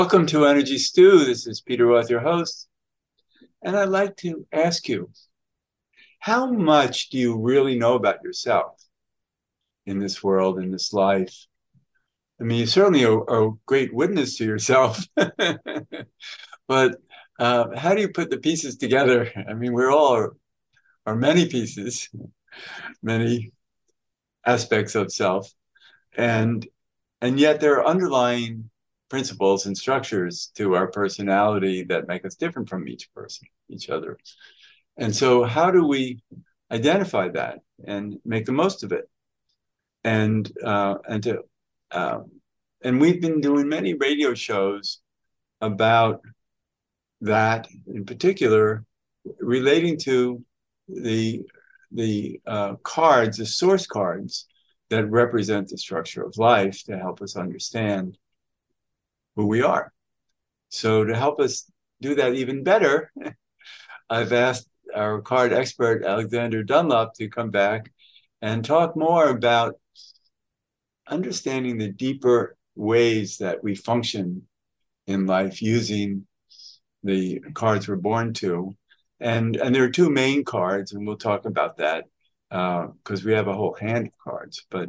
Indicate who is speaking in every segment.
Speaker 1: Welcome to Energy Stew. This is Peter Roth, your host. And I'd like to ask you how much do you really know about yourself in this world, in this life? I mean, you certainly are, are a great witness to yourself, but uh, how do you put the pieces together? I mean, we're all are many pieces, many aspects of self, and and yet there are underlying principles and structures to our personality that make us different from each person, each other. And so, how do we identify that and make the most of it? And uh, and to um, and we've been doing many radio shows about that, in particular, relating to the the uh, cards, the source cards that represent the structure of life to help us understand who we are. So to help us do that even better, I've asked our card expert, Alexander Dunlop, to come back and talk more about understanding the deeper ways that we function in life using the cards we're born to. And, and there are two main cards, and we'll talk about that because uh, we have a whole hand of cards. But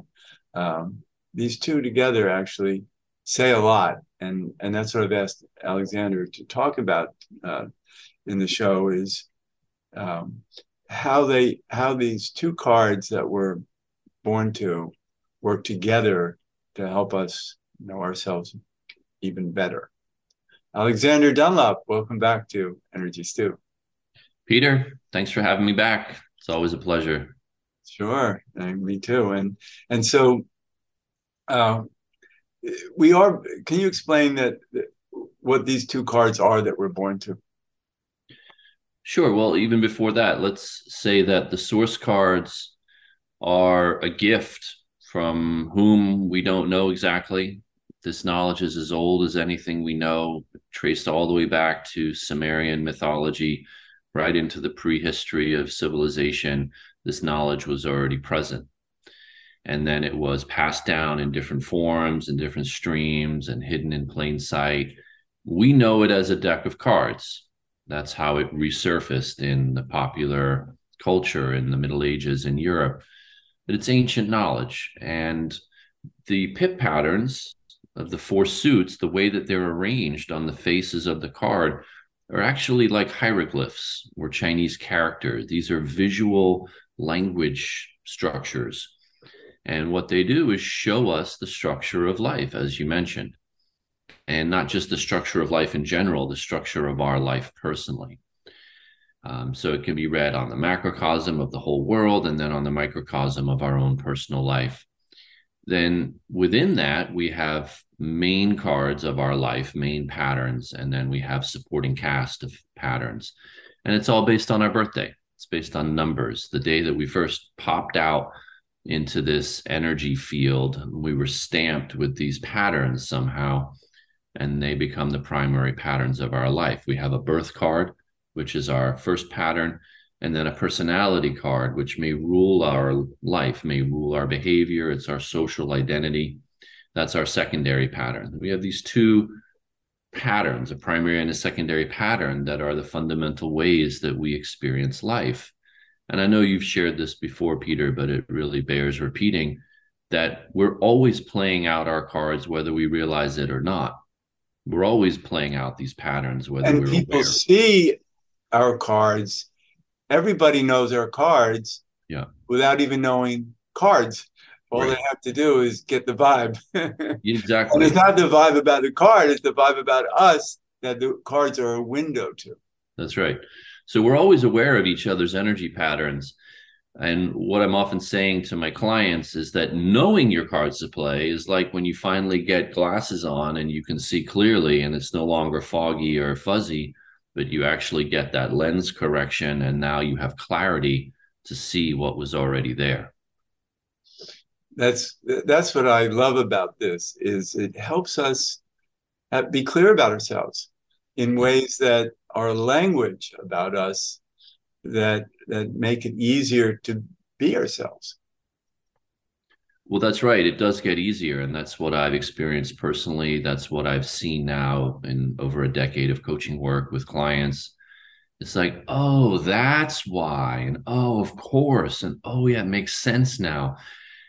Speaker 1: um, these two together actually say a lot and and that's what I've asked Alexander to talk about uh, in the show is um, how they how these two cards that we're born to work together to help us know ourselves even better. Alexander Dunlop, welcome back to Energy Stew.
Speaker 2: Peter, thanks for having me back. It's always a pleasure.
Speaker 1: Sure, and me too. And and so uh, we are. Can you explain that what these two cards are that we're born to?
Speaker 2: Sure. Well, even before that, let's say that the source cards are a gift from whom we don't know exactly. This knowledge is as old as anything we know, traced all the way back to Sumerian mythology, right into the prehistory of civilization. This knowledge was already present and then it was passed down in different forms and different streams and hidden in plain sight. We know it as a deck of cards. That's how it resurfaced in the popular culture in the Middle Ages in Europe. But it's ancient knowledge. And the pip patterns of the four suits, the way that they're arranged on the faces of the card, are actually like hieroglyphs or Chinese characters. These are visual language structures and what they do is show us the structure of life, as you mentioned, and not just the structure of life in general, the structure of our life personally. Um, so it can be read on the macrocosm of the whole world and then on the microcosm of our own personal life. Then within that, we have main cards of our life, main patterns, and then we have supporting cast of patterns. And it's all based on our birthday. It's based on numbers. The day that we first popped out into this energy field. We were stamped with these patterns somehow, and they become the primary patterns of our life. We have a birth card, which is our first pattern, and then a personality card, which may rule our life, may rule our behavior. It's our social identity. That's our secondary pattern. We have these two patterns, a primary and a secondary pattern, that are the fundamental ways that we experience life and I know you've shared this before, Peter, but it really bears repeating that we're always playing out our cards, whether we realize it or not. We're always playing out these patterns, whether
Speaker 1: and people aware. see our cards. Everybody knows our cards,
Speaker 2: yeah,
Speaker 1: without even knowing cards. All right. they have to do is get the vibe.
Speaker 2: exactly.
Speaker 1: and it's not the vibe about the card; it's the vibe about us that the cards are a window to.
Speaker 2: That's right. So we're always aware of each other's energy patterns. And what I'm often saying to my clients is that knowing your cards to play is like when you finally get glasses on and you can see clearly and it's no longer foggy or fuzzy, but you actually get that lens correction and now you have clarity to see what was already there.
Speaker 1: That's that's what I love about this is it helps us uh, be clear about ourselves in ways that our language about us that that make it easier to be ourselves
Speaker 2: Well, that's right. It does get easier. And that's what I've experienced personally. That's what I've seen now in over a decade of coaching work with clients. It's like, oh, that's why. And oh, of course. And oh, yeah, it makes sense now.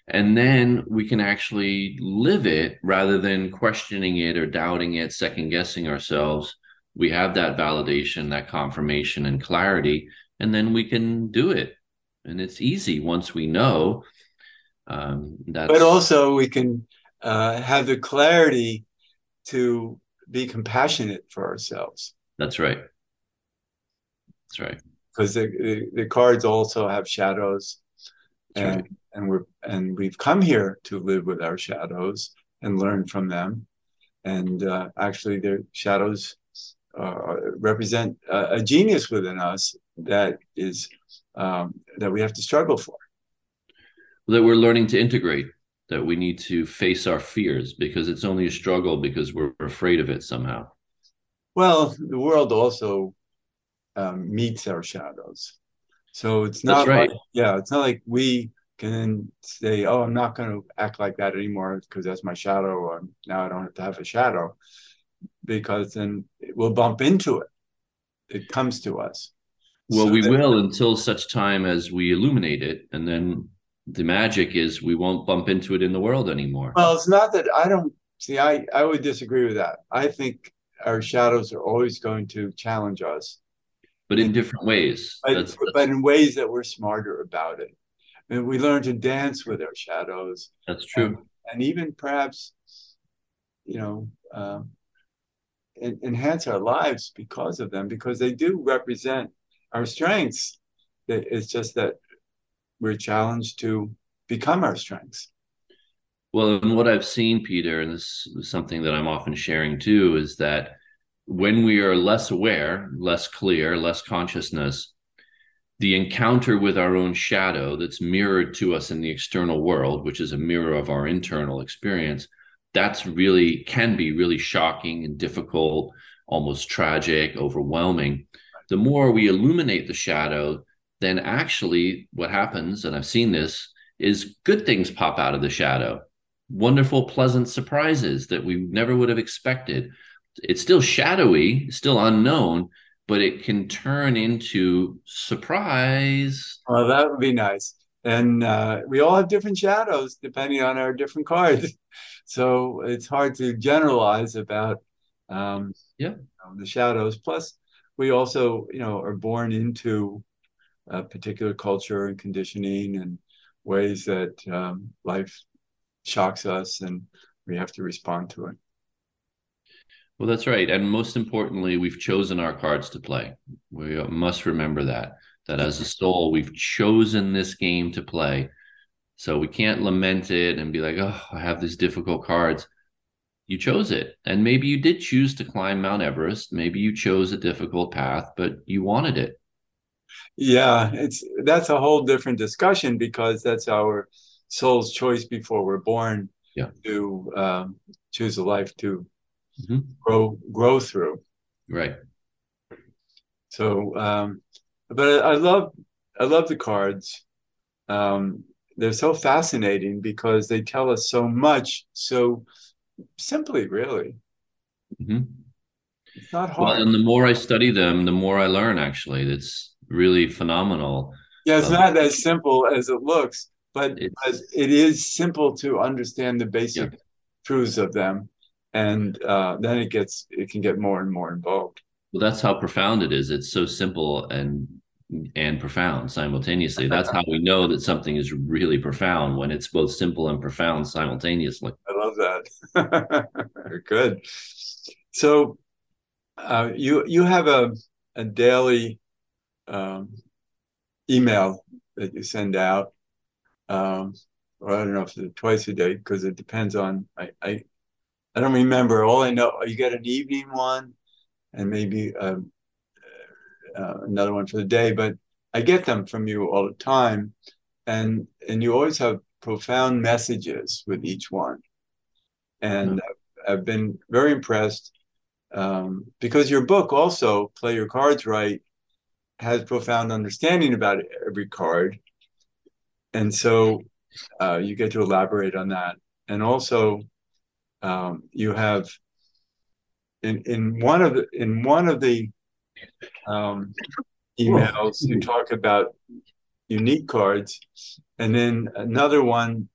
Speaker 2: And then we can actually live it rather than questioning it or doubting it, second guessing ourselves. We have that validation, that confirmation, and clarity. And then we can do it. And it's easy once we know
Speaker 1: um, but also, we can uh, have the clarity to be compassionate for ourselves.
Speaker 2: That's right. That's right.
Speaker 1: Because the, the, the, cards also have shadows, That's and right. and we're and we've come here to live with our shadows and learn from them, and uh, actually, their shadows uh, represent a, a, genius within us that is um, that we have to struggle for.
Speaker 2: That we're learning to integrate that we need to face our fears because it's only a struggle because we're afraid of it somehow.
Speaker 1: Well the world also um, meets our shadows. So it's not right. like yeah it's not like we can say oh i'm not going to act like that anymore because that's my shadow or now i don't have to have a shadow because then we'll bump into it it comes to us
Speaker 2: well so we that, will until such time as we illuminate it and then the magic is we won't bump into it in the world anymore.
Speaker 1: Well, it's not that I don't see. I I would disagree with that. I think our shadows are always going to challenge us,
Speaker 2: but in different ways.
Speaker 1: But, that's, that's... but in ways that we're smarter about it. And we learn to dance with our shadows.
Speaker 2: That's true.
Speaker 1: And, and even perhaps, you know, um, enhance our lives because of them, because they do represent our strengths. It's just that we're challenged to become our strengths.
Speaker 2: Well, and what I've seen, Peter, and this is something that I'm often sharing too, is that when we are less aware, less clear, less consciousness, the encounter with our own shadow that's mirrored to us in the external world, which is a mirror of our internal experience, that's really can be really shocking and difficult, almost tragic, overwhelming. The more we illuminate the shadow, then actually what happens, and I've seen this, is good things pop out of the shadow. Wonderful, pleasant surprises that we never would have expected. It's still shadowy, still unknown, but it can turn into surprise.
Speaker 1: Well, that would be nice. And uh, we all have different shadows depending on our different cards. so it's hard to generalize about um, yeah. the shadows. Plus, we also, you know, are born into a particular culture and conditioning and ways that um, life shocks us and we have to respond to it.
Speaker 2: Well, that's right. And most importantly, we've chosen our cards to play. We must remember that, that as a soul, we've chosen this game to play. So we can't lament it and be like, oh, I have these difficult cards. You chose it. And maybe you did choose to climb Mount Everest. Maybe you chose a difficult path, but you wanted it
Speaker 1: yeah it's that's a whole different discussion because that's our soul's choice before we're born
Speaker 2: yeah.
Speaker 1: to um, choose a life to mm-hmm. grow grow through
Speaker 2: right
Speaker 1: so um, but I, I, love i love the cards um, they're so fascinating because they tell us so much so simply really
Speaker 2: mm-hmm.
Speaker 1: it's not hard
Speaker 2: well, and the more i study them the more i learn actually it's really phenomenal.
Speaker 1: Yeah, it's um, not as simple as it looks, but, but it is simple to understand the basic yeah. truths of them, and uh, then it gets it can get more and more involved.
Speaker 2: Well, that's how profound it is. It's so simple and and profound simultaneously. That's how we know that something is really profound when it's both simple and profound simultaneously.
Speaker 1: I love that. Good. So, uh, you you have a a daily um, email that you send out. Um, or I don't know if it's twice a day because it depends on I, I I don't remember. All I know you get an evening one and maybe uh, uh, another one for the day, but I get them from you all the time, and and you always have profound messages with each one, and mm-hmm. I've, I've been very impressed um, because your book also play your cards right has profound understanding about every card. And so uh, you get to elaborate on that. And also, um, you have in in one of the in one of the um, emails you talk about unique cards, and then another one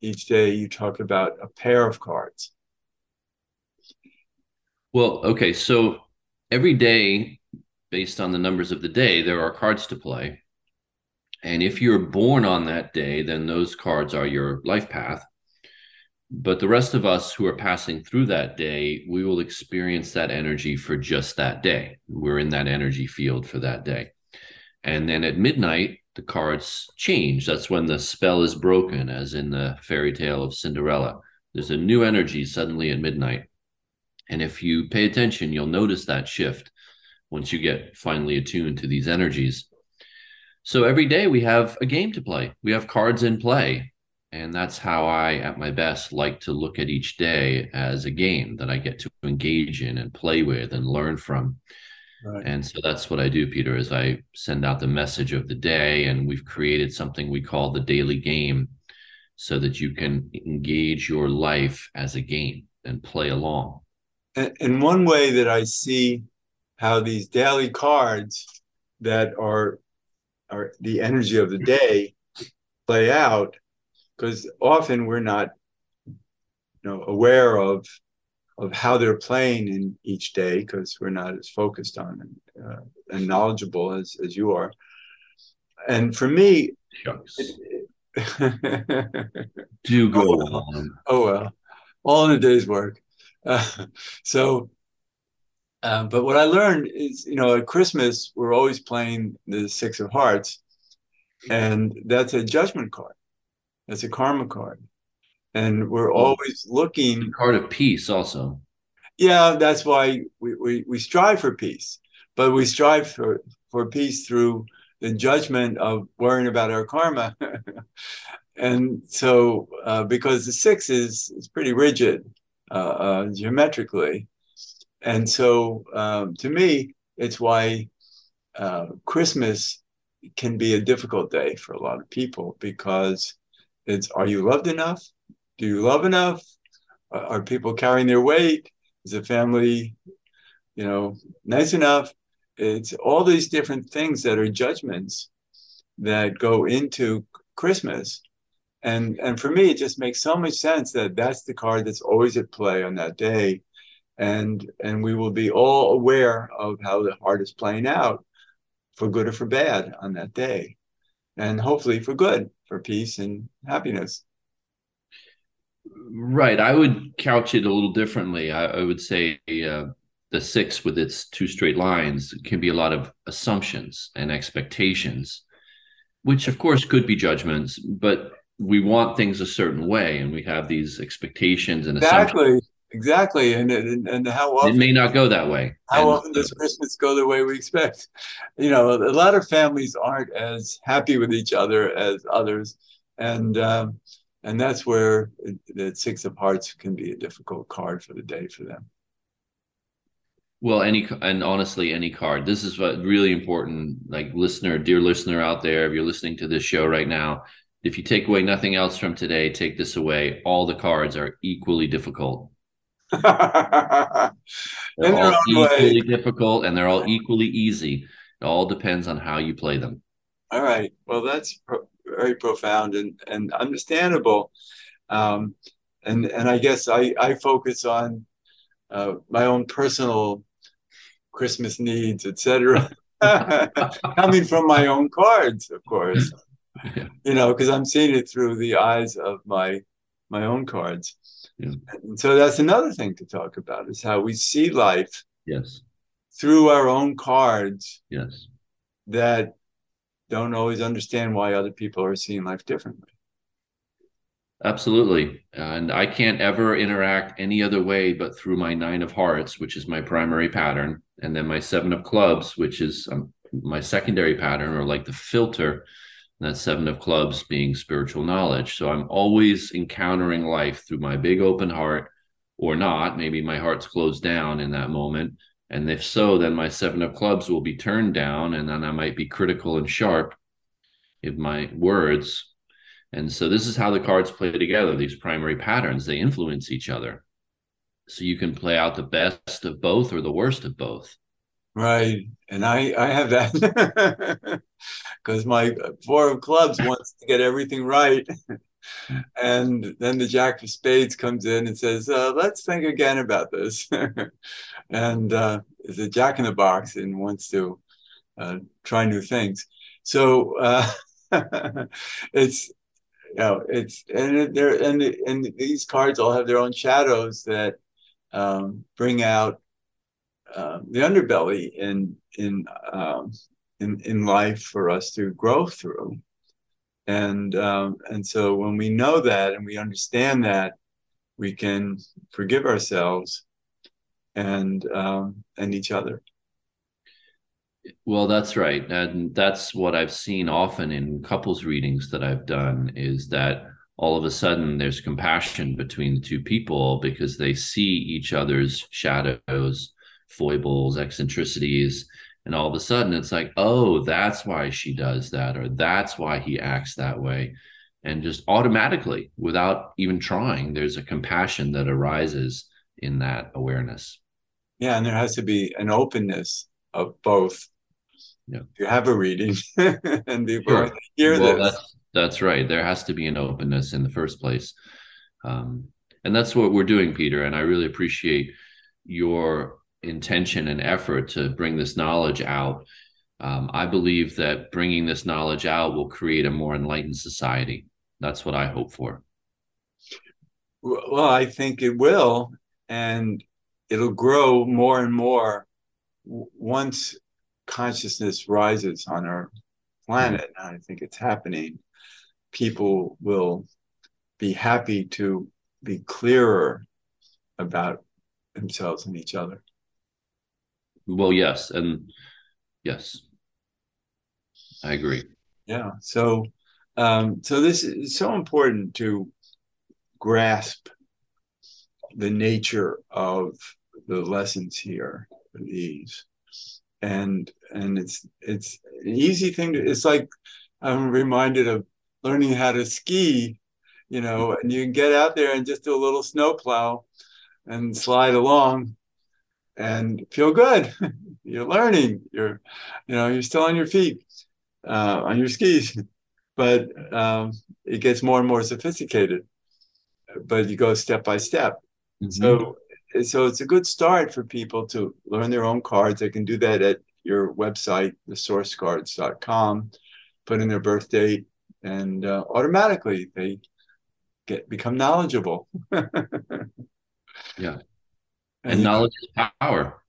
Speaker 1: each day you talk about a pair of cards.
Speaker 2: Well, okay, so every day, based on the numbers of the day, there are cards to play. And if you're born on that day, then those cards are your life path. But the rest of us who are passing through that day, we will experience that energy for just that day. We're in that energy field for that day. And then at midnight, the cards change. That's when the spell is broken, as in the fairy tale of Cinderella. There's a new energy suddenly at midnight. And if you pay attention, you'll notice that shift once you get finally attuned to these energies. So every day we have a game to play, we have cards in play. And that's how I, at my best, like to look at each day as a game that I get to engage in and play with and learn from. Right. And so that's what I do, Peter, is I send out the message of the day and we've created something we call the daily game so that you can engage your life as a game and play along.
Speaker 1: And one way that I see how these daily cards that are are the energy of the day play out because often we're not you know aware of of how they're playing in each day because we're not as focused on and, uh, and knowledgeable as as you are. And for me
Speaker 2: do go oh, well. on.
Speaker 1: Oh well. All in a day's work. Uh, so um, but what I learned is, you know, at Christmas, we're always playing the Six of Hearts, and that's a judgment card. That's a karma card. And we're always looking.
Speaker 2: Card of peace, also.
Speaker 1: Yeah, that's why we, we, we strive for peace, but we strive for, for peace through the judgment of worrying about our karma. and so, uh, because the six is, is pretty rigid uh, uh, geometrically, and so um, to me, it's why uh, Christmas can be a difficult day for a lot of people because it's are you loved enough? Do you love enough? Are people carrying their weight? Is the family, you know, nice enough? It's all these different things that are judgments that go into Christmas. And, and for me, it just makes so much sense that that's the card that's always at play on that day and and we will be all aware of how the heart is playing out for good or for bad on that day and hopefully for good for peace and happiness.
Speaker 2: Right. I would couch it a little differently. I, I would say uh, the six with its two straight lines can be a lot of assumptions and expectations which of course could be judgments but we want things a certain way and we have these expectations and
Speaker 1: exactly exactly and, and and how often
Speaker 2: it may not go that way.
Speaker 1: how and, often does christmas go the way we expect. You know a lot of families aren't as happy with each other as others and um, and that's where the six of hearts can be a difficult card for the day for them.
Speaker 2: Well any and honestly any card. This is what really important like listener dear listener out there if you're listening to this show right now if you take away nothing else from today take this away. All the cards are equally difficult they're all equally way. difficult and they're all equally easy. It all depends on how you play them.
Speaker 1: All right. Well, that's pro- very profound and, and understandable. Um, and and I guess I, I focus on uh, my own personal Christmas needs, etc. Coming from my own cards, of course. Yeah. You know, because I'm seeing it through the eyes of my my own cards. Yeah. And so that's another thing to talk about is how we see life.
Speaker 2: Yes.
Speaker 1: Through our own cards.
Speaker 2: Yes.
Speaker 1: That don't always understand why other people are seeing life differently.
Speaker 2: Absolutely. And I can't ever interact any other way but through my nine of hearts, which is my primary pattern, and then my seven of clubs, which is um, my secondary pattern or like the filter that seven of clubs being spiritual knowledge. So I'm always encountering life through my big open heart or not. Maybe my heart's closed down in that moment. And if so, then my seven of clubs will be turned down and then I might be critical and sharp in my words. And so this is how the cards play together. These primary patterns, they influence each other. So you can play out the best of both or the worst of both.
Speaker 1: Right. And I, I have that because my four of clubs wants to get everything right. and then the jack of spades comes in and says, uh, let's think again about this. and uh, is a jack in the box and wants to uh, try new things. So uh, it's you know it's and there and and these cards all have their own shadows that um, bring out uh, the underbelly in in um, in in life for us to grow through. And um, and so when we know that and we understand that, we can forgive ourselves and um, and each other.
Speaker 2: Well, that's right, and that's what I've seen often in couples readings that I've done is that all of a sudden there's compassion between the two people because they see each other's shadows, foibles, eccentricities, and all of a sudden it's like, oh, that's why she does that, or that's why he acts that way. And just automatically, without even trying, there's a compassion that arises in that awareness.
Speaker 1: Yeah, and there has to be an openness of both
Speaker 2: yeah.
Speaker 1: you have a reading and people sure. hear well,
Speaker 2: this. That's, that's right. There has to be an openness in the first place. Um, and that's what we're doing, Peter. And I really appreciate your intention and effort to bring this knowledge out. Um, I believe that bringing this knowledge out will create a more enlightened society. That's what I hope for.
Speaker 1: Well, I think it will. And it'll grow more and more once consciousness rises on our planet, I think it's happening, people will be happy to be clearer about themselves and each other.
Speaker 2: Well, yes, and yes, I agree.
Speaker 1: Yeah. So, um, so this is so important to grasp the nature of the lessons here, these and and it's it's an easy thing to it's like i'm reminded of learning how to ski you know and you can get out there and just do a little snowplow and slide along and feel good you're learning you're you know you're still on your feet uh, on your skis but um, it gets more and more sophisticated but you go step by step mm-hmm. so so it's a good start for people to learn their own cards. They can do that at your website, thesourcecards.com, put in their birth date, and uh, automatically they get become knowledgeable.
Speaker 2: yeah. And, knowledge is power.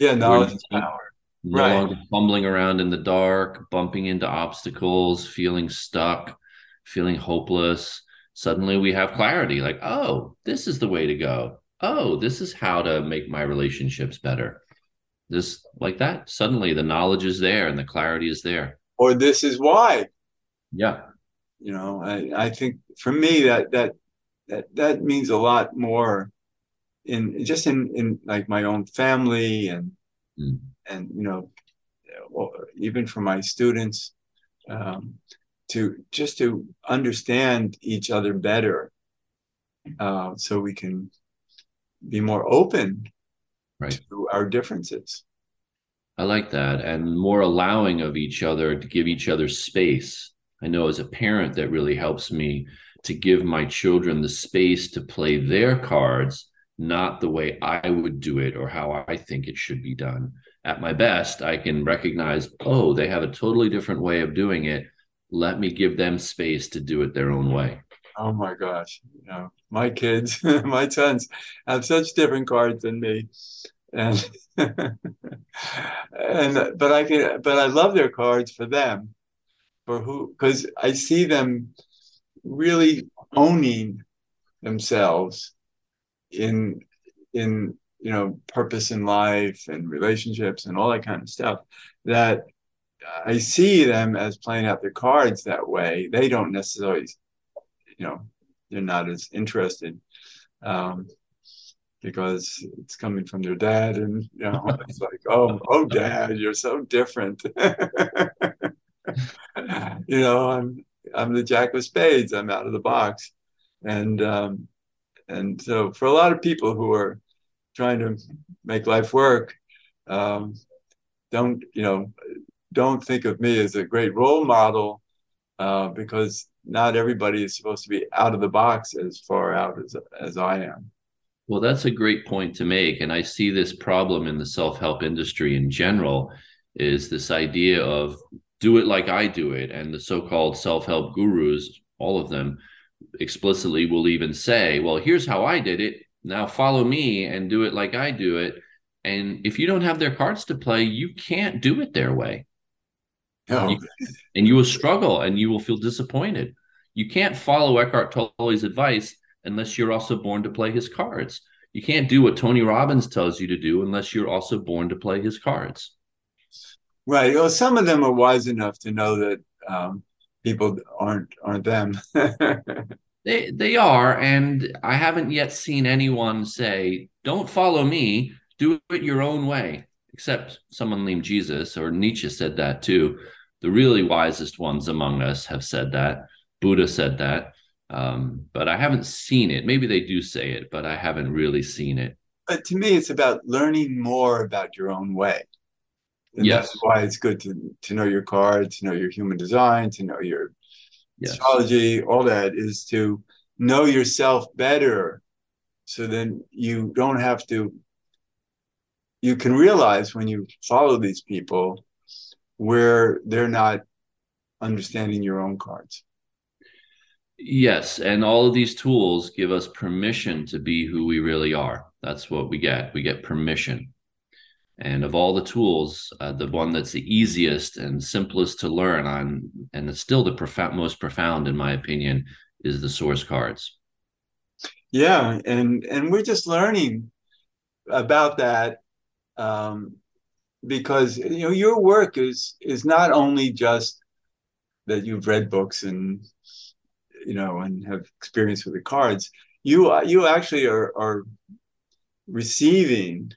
Speaker 1: Yeah, knowledge is power.
Speaker 2: No right. longer fumbling around in the dark, bumping into obstacles, feeling stuck, feeling hopeless. Suddenly we have clarity like, oh, this is the way to go oh, this is how to make my relationships better. This like that. Suddenly the knowledge is there and the clarity is there.
Speaker 1: Or this is why.
Speaker 2: Yeah.
Speaker 1: You know, I, I think for me that that that that means a lot more in just in in like my own family and mm. and you know well, even for my students um, to just to understand each other better uh, so we can be more open
Speaker 2: right.
Speaker 1: to our differences.
Speaker 2: I like that. And more allowing of each other to give each other space. I know as a parent, that really helps me to give my children the space to play their cards, not the way I would do it or how I think it should be done. At my best, I can recognize, oh, they have a totally different way of doing it. Let me give them space to do it their own way.
Speaker 1: Oh my gosh. You know, my kids, my sons have such different cards than me. And and but I can but I love their cards for them. For who because I see them really owning themselves in in you know purpose in life and relationships and all that kind of stuff that I see them as playing out their cards that way. They don't necessarily you know they're not as interested um, because it's coming from their dad and you know it's like oh oh dad you're so different you know i'm I'm the jack of spades. I'm out of the box, and um, and so for a lot of people who are trying to make life work, um, don't you know, don't think of me as a great role model uh, because not everybody is supposed to be out of the box as far out as as I am.
Speaker 2: Well, that's a great point to make, and I see this problem in the self help industry in general. Is this idea of do it like I do it, and the so called self help gurus, all of them explicitly will even say, "Well, here's how I did it. Now follow me and do it like I do it." And if you don't have their cards to play, you can't do it their way.
Speaker 1: No.
Speaker 2: You, and you will struggle and you will feel disappointed. You can't follow Eckhart Tolle's advice unless you're also born to play his cards. You can't do what Tony Robbins tells you to do unless you're also born to play his cards.
Speaker 1: Right. Well, some of them are wise enough to know that um, people aren't aren't them.
Speaker 2: they they are, and I haven't yet seen anyone say, "Don't follow me. Do it your own way." Except someone named Jesus or Nietzsche said that too. The really wisest ones among us have said that. Buddha said that. Um, but I haven't seen it. Maybe they do say it, but I haven't really seen it.
Speaker 1: But to me, it's about learning more about your own way. And
Speaker 2: Yes.
Speaker 1: that's why it's good to, to know your card, to know your human design, to know your
Speaker 2: Yes.
Speaker 1: astrology, all that is to know yourself better. So then you don't have to, you can realize when you follow these people where they're not understanding your own cards.
Speaker 2: Yes, and all of these tools give us permission to be who we really are. That's what we get. We get permission. And of all the tools, uh, the one that's the easiest and simplest to learn on, and it's still the most profound, in my opinion, is the source cards.
Speaker 1: Yeah, and and we're just learning about that um, because you know your work is is not only just that you've read books and you know and have experience with the cards. You you actually are are receiving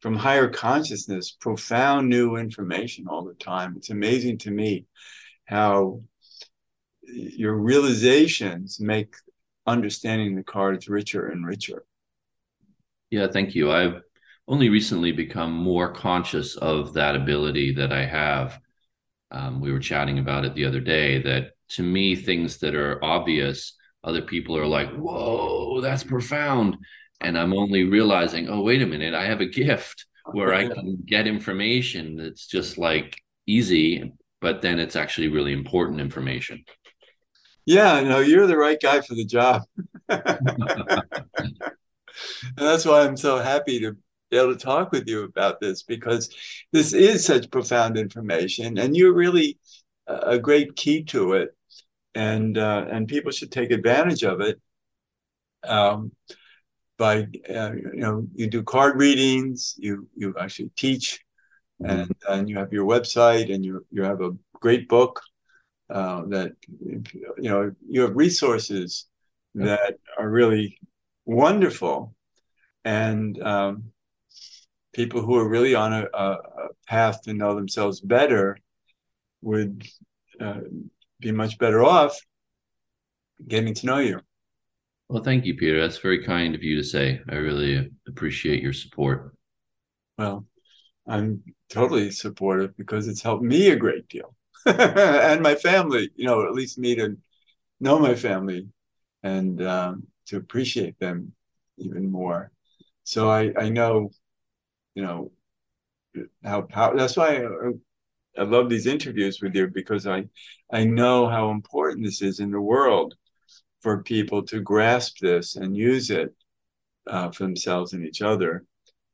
Speaker 1: from higher consciousness profound new information all the time. It's amazing to me how your realizations make understanding the cards richer and richer.
Speaker 2: Yeah, thank you. I've only recently become more conscious of that ability that I have. Um, we were chatting about it the other day that to me, things that are obvious, other people are like, whoa, that's profound. And I'm only realizing, oh, wait a minute, I have a gift where I can get information that's just like easy, but then it's actually really important information.
Speaker 1: Yeah, no, you're the right guy for the job. and that's why I'm so happy to be able to talk with you about this because this is such profound information and you're really a great key to it and uh, and people should take advantage of it um, by uh, you know you do card readings you you actually teach and and you have your website and you you have a great book uh, that you know you have resources that are really wonderful. And um, people who are really on a, a, a, path to know themselves better would uh, be much better off getting to know you
Speaker 2: well thank you peter. That's very kind of you to say. I really appreciate your support.
Speaker 1: Well i'm totally supportive because it's helped me a great deal. And my family, you know, at least me to know my family and um, to appreciate them even more. So I, I know, you know, how, how that's why I, I love these interviews with you because I, I know how important this is in the world for people to grasp this and use it uh, for themselves and each other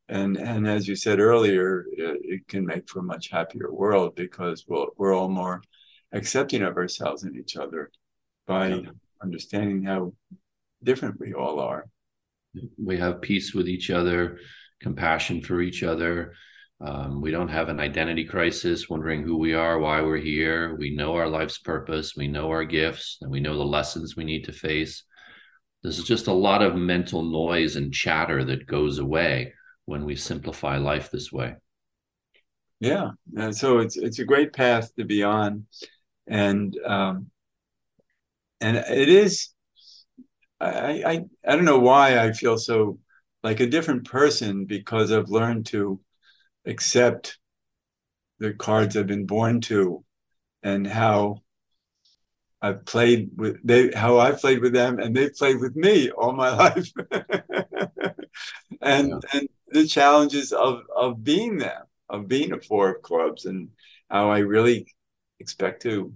Speaker 1: and and as you said earlier, it, it can make for a much happier world because we'll, we're all more accepting of ourselves and each other by yeah. understanding how different we all are.
Speaker 2: We have peace with each other, compassion for each other. Um, we don't have an identity crisis, wondering who we are, why we're here. We know our life's purpose, we know our gifts, and we know the lessons we need to face. This is just a lot of mental noise and chatter that goes away when we simplify life this way.
Speaker 1: Yeah, and so it's it's a great path to be on, and um, and it is. I, I I don't know why I feel so like a different person because I've learned to accept the cards I've been born to and how I've played with they how I've played with them and they've played with me all my life. and yeah. and the challenges of of being them, of being a four of clubs and how I really expect to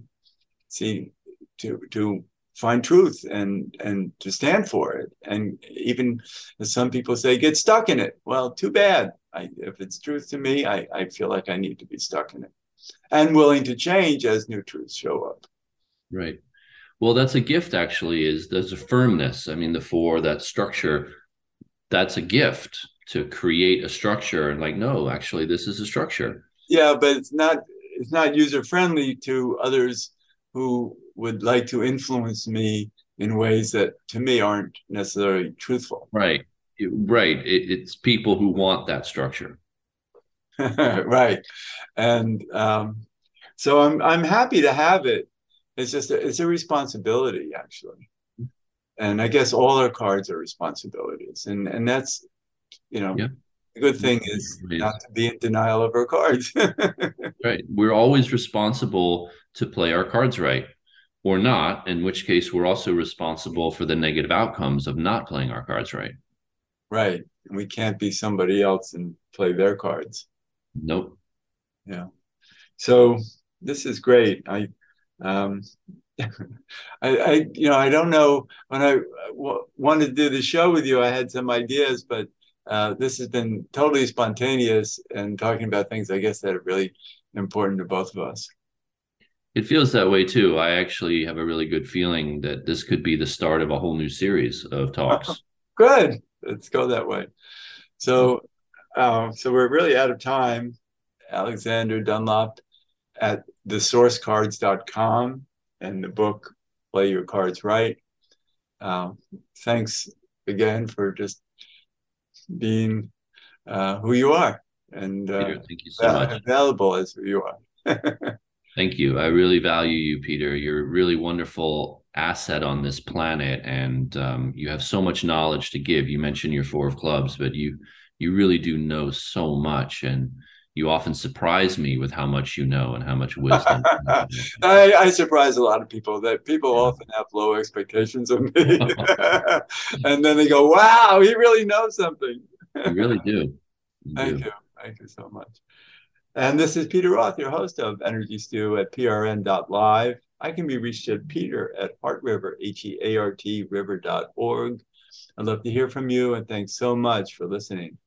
Speaker 1: see to to find truth and and to stand for it. And even as some people say get stuck in it. Well too bad. I, if it's truth to me I, I feel like i need to be stuck in it and willing to change as new truths show up.
Speaker 2: Right. Well that's a gift actually is there's a firmness. I mean the four that structure that's a gift to create a structure and like no actually this is a structure.
Speaker 1: Yeah but it's not it's not user friendly to others who would like to influence me in ways that to me aren't necessarily truthful.
Speaker 2: Right. Right. It, it's people who want that structure.
Speaker 1: right. And um, so I'm I'm happy to have it. It's just a, it's a responsibility actually. And I guess all our cards are responsibilities. And and that's you know yeah. the good thing is not to be in denial of our cards.
Speaker 2: right. We're always responsible to play our cards right or not, in which case we're also responsible for the negative outcomes of not playing our cards right.
Speaker 1: Right. And we can't be somebody else and play their cards.
Speaker 2: Nope.
Speaker 1: Yeah. So this is great. I, um, I, I, you know, I don't know when I w- wanted to do the show with you, I had some ideas, but uh, this has been totally spontaneous and talking about things I guess that are really important to both of us.
Speaker 2: It feels that way too. I actually have a really good feeling that this could be the start of a whole new series of talks.
Speaker 1: good. Let's go that way. So, um, so we're really out of time. Alexander Dunlop at thesourcecards.com and the book Play Your Cards Right. Um, thanks again for just being uh, who you are and uh,
Speaker 2: Peter, thank you so much.
Speaker 1: available as who you are.
Speaker 2: Thank you. I really value you, Peter. You're a really wonderful asset on this planet, and um, you have so much knowledge to give. You mentioned your four of clubs, but you you really do know so much, and you often surprise me with how much you know and how much wisdom.
Speaker 1: I, I, surprise a lot of people that people yeah. often have low expectations of me, and then they go, "Wow, he really knows something."
Speaker 2: you really do. You
Speaker 1: Thank do. you. Thank you so much. And this is Peter Roth, your host of Energy Stew at prn.live. I can be reached at peter at Heart River, H-E-A-R-T river.org. I'd love to hear from you and thanks so much for listening.